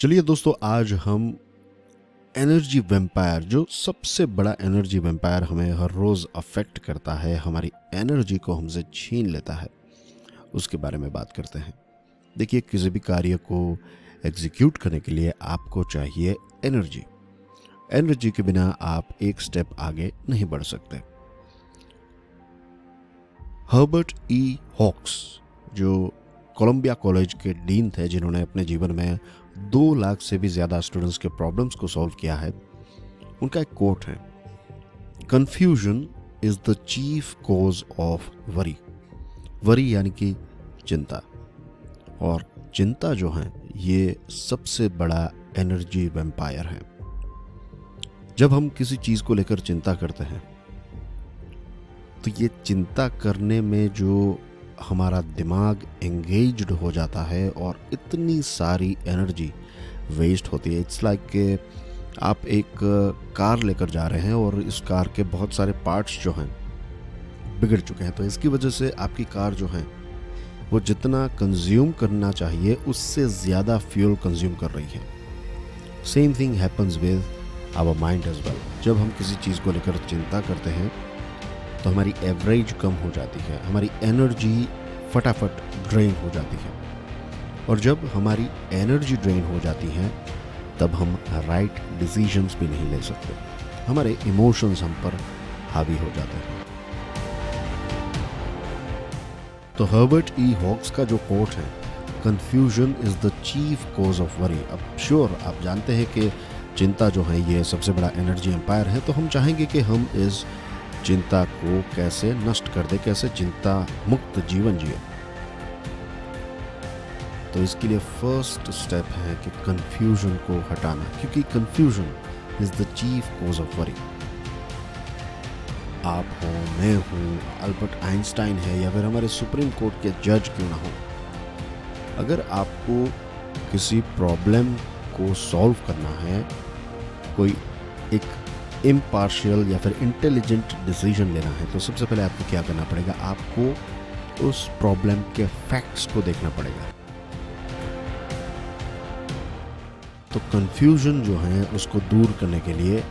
चलिए दोस्तों, आज हम एनर्जी वेम्पायर जो सबसे बड़ा एनर्जी वेम्पायर हमें हर रोज़ अफेक्ट करता है, हमारी एनर्जी को हमसे छीन लेता है, उसके बारे में बात करते हैं। देखिए, किसी भी कार्य को एग्जीक्यूट करने के लिए आपको चाहिए एनर्जी एनर्जी के बिना आप एक स्टेप आगे नहीं बढ़ सकते। हर्बर्ट ई हॉक्स जो कोलंबिया कॉलेज के डीन थे, जिन्होंने अपने जीवन में दो लाख से भी ज़्यादा स्टूडेंट्स के प्रॉब्लम्स को सॉल्व किया है। उनका एक कोट है confusion is the chief cause of worry worry यानी कि चिंता। और चिंता जो है, ये सबसे बड़ा एनर्जी वेम्पायर है। जब हम किसी चीज़ को लेकर चिंता करते हैं तो ये चिंता करने में जो हमारा दिमाग एंगेज्ड हो जाता है और इतनी सारी एनर्जी वेस्ट होती है। इट्स लाइक like आप एक कार लेकर जा रहे हैं और इस कार के बहुत सारे पार्ट्स जो हैं बिगड़ चुके हैं। तो इसकी वजह से आपकी कार जो है, वो जितना कंज्यूम करना चाहिए, उससे ज़्यादा फ्यूल कंज्यूम कर रही है। Same thing happens with our mind as well जब हम किसी चीज़ को लेकर चिंता करते हैं तो हमारी एवरेज कम हो जाती है, हमारी एनर्जी फटाफट ड्रेन हो जाती है। और जब हमारी एनर्जी ड्रेन हो जाती है, तब हम राइट डिसीजंस भी नहीं ले सकते। हमारे इमोशंस हम पर हावी हो जाते हैं। तो हर्बर्ट ई हॉक्स का जो कोट है confusion is the chief cause of worry अब श्योर आप जानते हैं कि चिंता जो है, ये सबसे बड़ा एनर्जी एम्पायर है तो हम चाहेंगे कि हम इस चिंता को कैसे नष्ट कर दे, कैसे चिंता मुक्त जीवन जिए। तो इसके लिए फ़र्स्ट स्टेप है कि कंफ्यूजन को हटाना, क्योंकि confusion is the chief cause of worry आप हो, मैं हूँ, अल्बर्ट आइंस्टाइन है, या फिर हमारे सुप्रीम कोर्ट के जज क्यों ना हो। अगर आपको किसी प्रॉब्लम को सॉल्व करना है, कोई एक इम्पार्शियल या फिर इंटेलिजेंट डिसीज़न लेना है तो सबसे पहले आपको क्या करना पड़ेगा? आपको उस प्रॉब्लम के फैक्ट्स को देखना पड़ेगा। तो कंफ्यूजन जो है, उसको दूर करने के लिए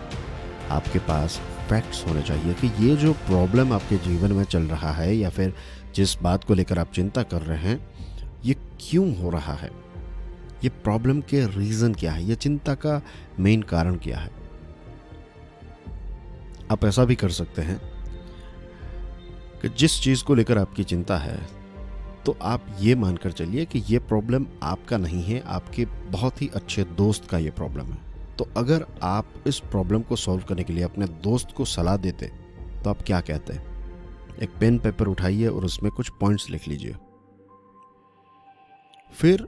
आपके पास फैक्ट्स होने चाहिए कि ये जो प्रॉब्लम आपके जीवन में चल रहा है या फिर जिस बात को लेकर आप चिंता कर रहे हैं, ये क्यों हो रहा है? ये प्रॉब्लम के रीज़न क्या है? ये चिंता का मेन कारण क्या है? आप ऐसा भी कर सकते हैं कि जिस चीज़ को लेकर आपकी चिंता है तो आप ये मानकर चलिए कि ये प्रॉब्लम आपका नहीं है, आपके बहुत ही अच्छे दोस्त का ये प्रॉब्लम है। तो अगर आप इस प्रॉब्लम को सॉल्व करने के लिए अपने दोस्त को सलाह देते तो आप क्या कहते हैं? एक पेन पेपर उठाइए और उसमें कुछ पॉइंट्स लिख लीजिए। फिर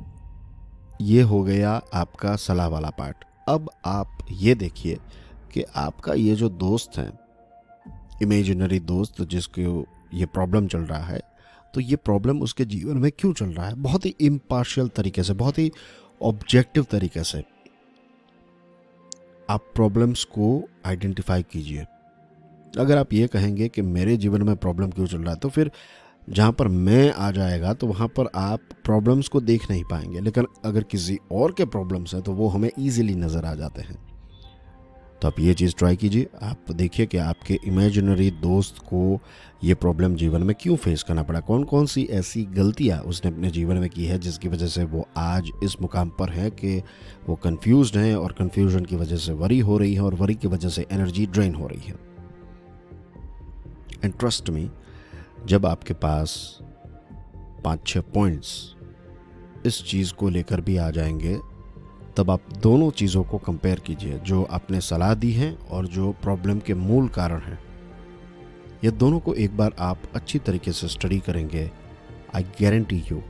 ये हो गया आपका सलाह वाला पार्ट। अब आप ये देखिए कि आपका ये जो दोस्त है इमेजिनरी दोस्त जिसको ये प्रॉब्लम चल रहा है तो ये प्रॉब्लम उसके जीवन में क्यों चल रहा है? बहुत ही इम्पार्शियल तरीके से, बहुत ही ऑब्जेक्टिव तरीके से। आप प्रॉब्लम्स को आइडेंटिफाई कीजिए। अगर आप ये कहेंगे कि मेरे जीवन में प्रॉब्लम क्यों चल रहा है तो फिर जहाँ पर मैं आ जाएगा तो वहाँ पर आप प्रॉब्लम्स को देख नहीं पाएँगे। लेकिन अगर किसी और के प्रॉब्लम्स हैं तो वो हमें ईजिली नज़र आ जाते हैं। तो आप ये चीज़ ट्राई कीजिए। आप देखिए कि आपके इमेजिनरी दोस्त को ये प्रॉब्लम जीवन में क्यों फेस करना पड़ा? कौन कौन सी ऐसी गलतियाँ उसने अपने जीवन में की है जिसकी वजह से वो आज इस मुकाम पर है कि वो कन्फ्यूज़ हैं और कन्फ्यूज़न की वजह से वरी हो रही है और वरी की वजह से एनर्जी ड्रेन हो रही है? एंड ट्रस्ट मी जब आपके पास पाँच छः पॉइंट्स इस चीज़ को लेकर भी आ जाएँगे तब आप दोनों चीज़ों को कंपेयर कीजिए, जो आपने सलाह दी है और जो प्रॉब्लम के मूल कारण हैं। ये दोनों को एक बार आप अच्छी तरीके से स्टडी करेंगे। आई गारंटी यू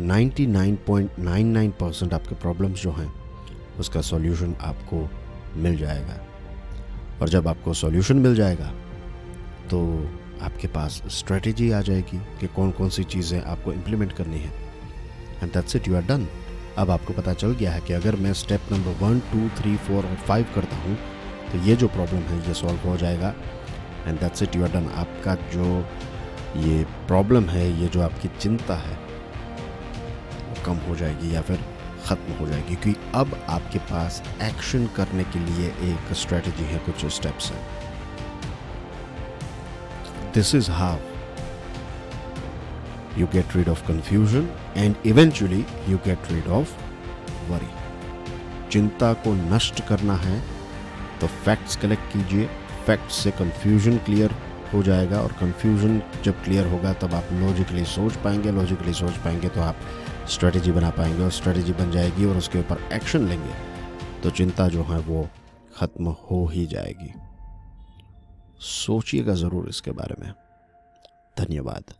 99.99 परसेंट आपके प्रॉब्लम्स जो हैं, उसका सॉल्यूशन आपको मिल जाएगा। और जब आपको सॉल्यूशन मिल जाएगा तो आपके पास स्ट्रेटेजी आ जाएगी कि कौन कौन सी चीज़ें आपको इम्प्लीमेंट करनी है। And that's it you are done अब आपको पता चल गया है कि अगर मैं step number one two three four और फाइव करता हूँ तो ये जो प्रॉब्लम है, ये सॉल्व हो जाएगा। And that's it you are done आपका जो ये प्रॉब्लम है, ये जो आपकी चिंता है, वो कम हो जाएगी या फिर ख़त्म हो जाएगी। क्योंकि अब आपके पास एक्शन करने के लिए एक स्ट्रेटजी है, कुछ स्टेप्स हैं। This is how you get rid of confusion and eventually you get rid of worry. चिंता को नष्ट करना है तो फैक्ट्स कलेक्ट कीजिए। फैक्ट्स से कंफ्यूजन क्लियर हो जाएगा और कंफ्यूजन जब क्लियर होगा, तब आप लॉजिकली सोच पाएँगे। लॉजिकली सोच पाएँगे तो आप स्ट्रेटजी बना पाएँगे और स्ट्रेटजी बन जाएगी और उसके ऊपर एक्शन लेंगे। तो चिंता जो है वो ख़त्म हो ही जाएगी। सोचिएगा ज़रूर इसके बारे में। धन्यवाद।